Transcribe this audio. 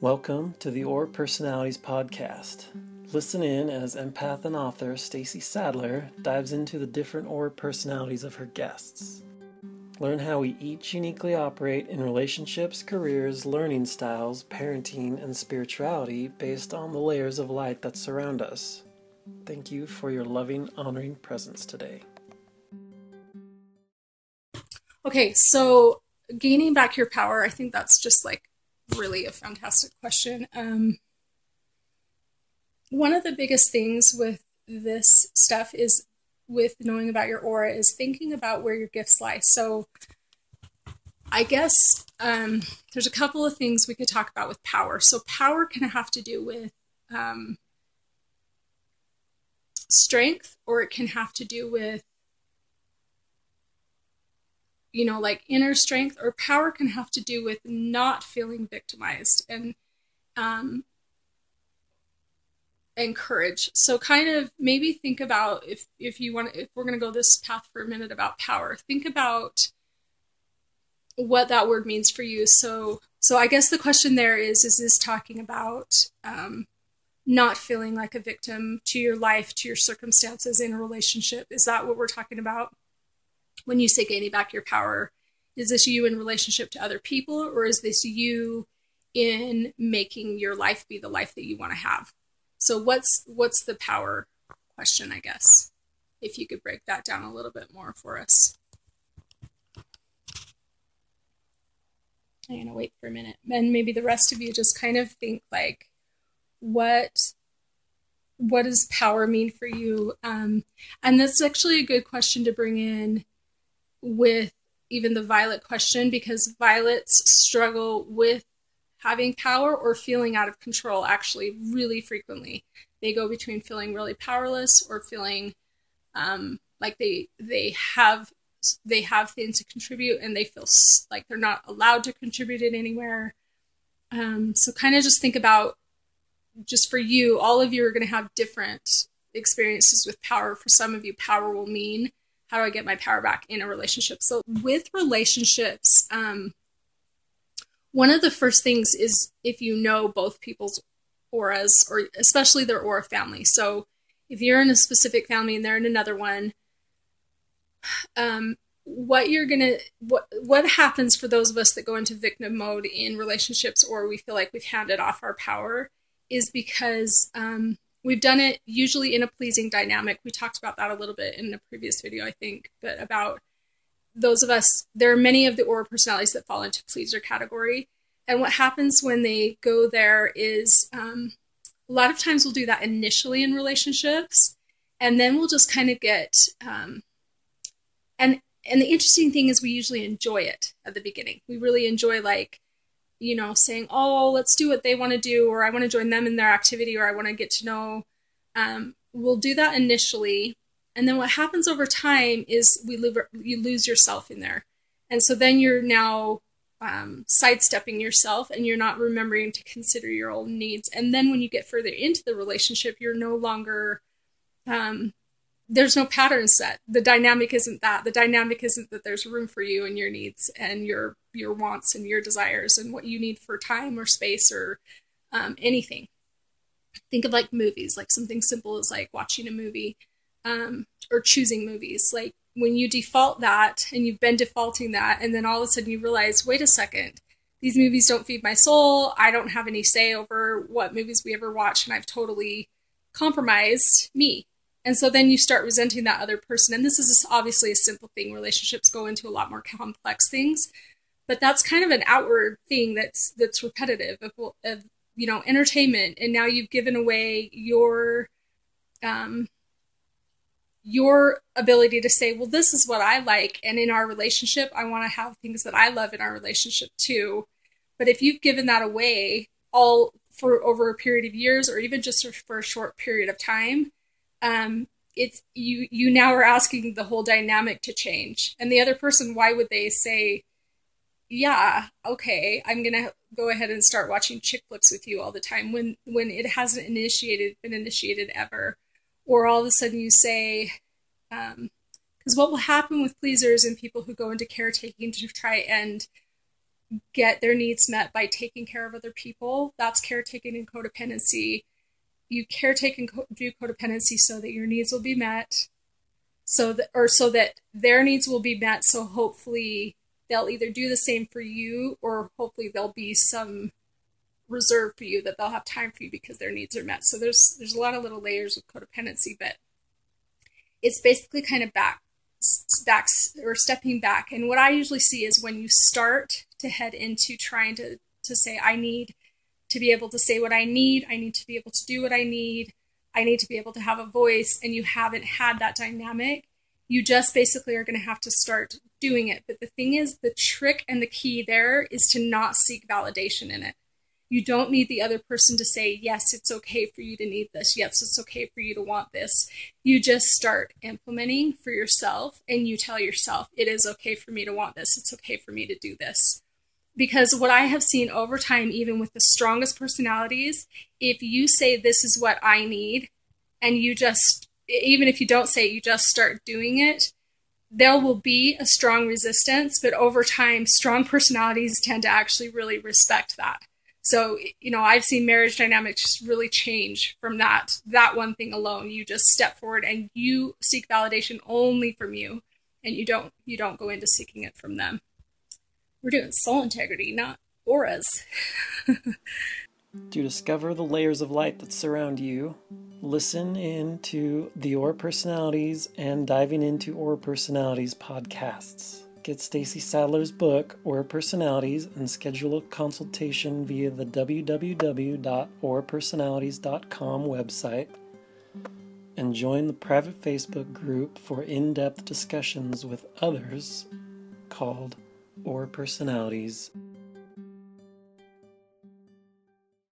Welcome to the Aura Personalities Podcast. Listen in as empath and author Stacy Sadler dives into the different aura personalities of her guests. Learn how we each uniquely operate in relationships, careers, learning styles, parenting, and spirituality based on the layers of light that surround us. Thank you for your loving, honoring presence today. Okay, so gaining back your power, I think that's just like really a fantastic question. Um, one of the biggest things with this stuff is with knowing about your aura is thinking about where your gifts lie. So I guess um, there's a couple of things we could talk about with power. So power can have to do with um, strength, or it can have to do with you know like inner strength or power can have to do with not feeling victimized and um, and courage. So kind of maybe think about if if you want if we're going to go this path for a minute about power, think about what that word means for you. So so I guess the question there is is this talking about um, not feeling like a victim to your life, to your circumstances in a relationship? Is that what we're talking about when you say gaining back your power? Is this you in relationship to other people or is this you in making your life be the life that you want to have? So what's what's the power question, I guess? If you could break that down a little bit more for us. I'm going to wait for a minute. And maybe the rest of you just kind of think like what what does power mean for you? Um, and that's actually a good question to bring in with even the violet question because violets struggle with having power or feeling out of control actually really frequently. They go between feeling really powerless or feeling um, like they they have they have things to contribute and they feel like they're not allowed to contribute it anywhere. Um, so kind of just think about just for you all of you are going to have different experiences with power. For some of you power will mean how do i get my power back in a relationship? So with relationships um, one of the first things is if you know both people's auras or especially their aura family. So if you're in a specific family and they're in another one um, what you're gonna what what happens for those of us that go into victim mode in relationships or we feel like we've handed off our power is because um, we've done it usually in a pleasing dynamic we talked about that a little bit in a previous video i think but about those of us, there are many of the aura personalities that fall into pleaser category. And what happens when they go there is um, a lot of times we'll do that initially in relationships, and then we'll just kind of get um, and and the interesting thing is we usually enjoy it at the beginning. We really enjoy like you know saying oh let's do what they want to do or I want to join them in their activity or I want to get to know. Um, we'll do that initially and then what happens over time is we live, you lose yourself in there. And so then you're now um, sidestepping yourself and you're not remembering to consider your own needs. And then when you get further into the relationship, you're no longer, um, there's no pattern set. The dynamic isn't that. The dynamic isn't that there's room for you and your needs and your your wants and your desires and what you need for time or space or um, anything. Think of like movies, like something simple as like watching a movie um, or choosing movies. Like when you default that and you've been defaulting that, and then all of a sudden you realize, wait a second, these movies don't feed my soul. I don't have any say over what movies we ever watch, and I've totally compromised me. And so then you start resenting that other person. And this is obviously a simple thing. Relationships go into a lot more complex things, but that's kind of an outward thing that's that's repetitive of, of you know entertainment. And now you've given away your um, your ability to say, well, this is what I like. And in our relationship, I want to have things that I love in our relationship too. But if you've given that away all for over a period of years or even just for a short period of time, um, it's you you now are asking the whole dynamic to change. And the other person, why would they say, yeah, okay, I'm gonna go ahead and start watching chick flicks with you all the time when when it hasn't initiated been initiated ever or all of a sudden you say, because um, what will happen with pleasers and people who go into caretaking to try and get their needs met by taking care of other people. That's caretaking and codependency. You caretake and co- do codependency so that your needs will be met, so that or so that their needs will be met. So hopefully they'll either do the same for you, or hopefully there'll be some reserve for you that they'll have time for you because their needs are met. So there's there's a lot of little layers of codependency, but it's basically kind of back back or stepping back. And what I usually see is when you start to head into trying to to say I need to be able to say what I need, I need to be able to do what I need, I need to be able to have a voice and you haven't had that dynamic, you just basically are going to have to start doing it. But the thing is the trick and the key there is to not seek validation in it. You don't need the other person to say, yes, it's okay for you to need this. Yes, it's okay for you to want this. You just start implementing for yourself and you tell yourself, it is okay for me to want this. It's okay for me to do this. Because what I have seen over time, even with the strongest personalities, if you say, this is what I need, and you just, even if you don't say it, you just start doing it, there will be a strong resistance, but over time, strong personalities tend to actually really respect that. So, you know, I've seen marriage dynamics really change from that that one thing alone. You just step forward and you seek validation only from you and you don't you don't go into seeking it from them. We're doing soul integrity, not auras. to discover the layers of light that surround you, listen in to the Aura Personalities and Diving into Aura Personalities podcasts. Get Stacy Sadler's book, Aura Personalities, and schedule a consultation via the www.aurapersonalities.com website. And join the private Facebook group for in depth discussions with others called Aura Personalities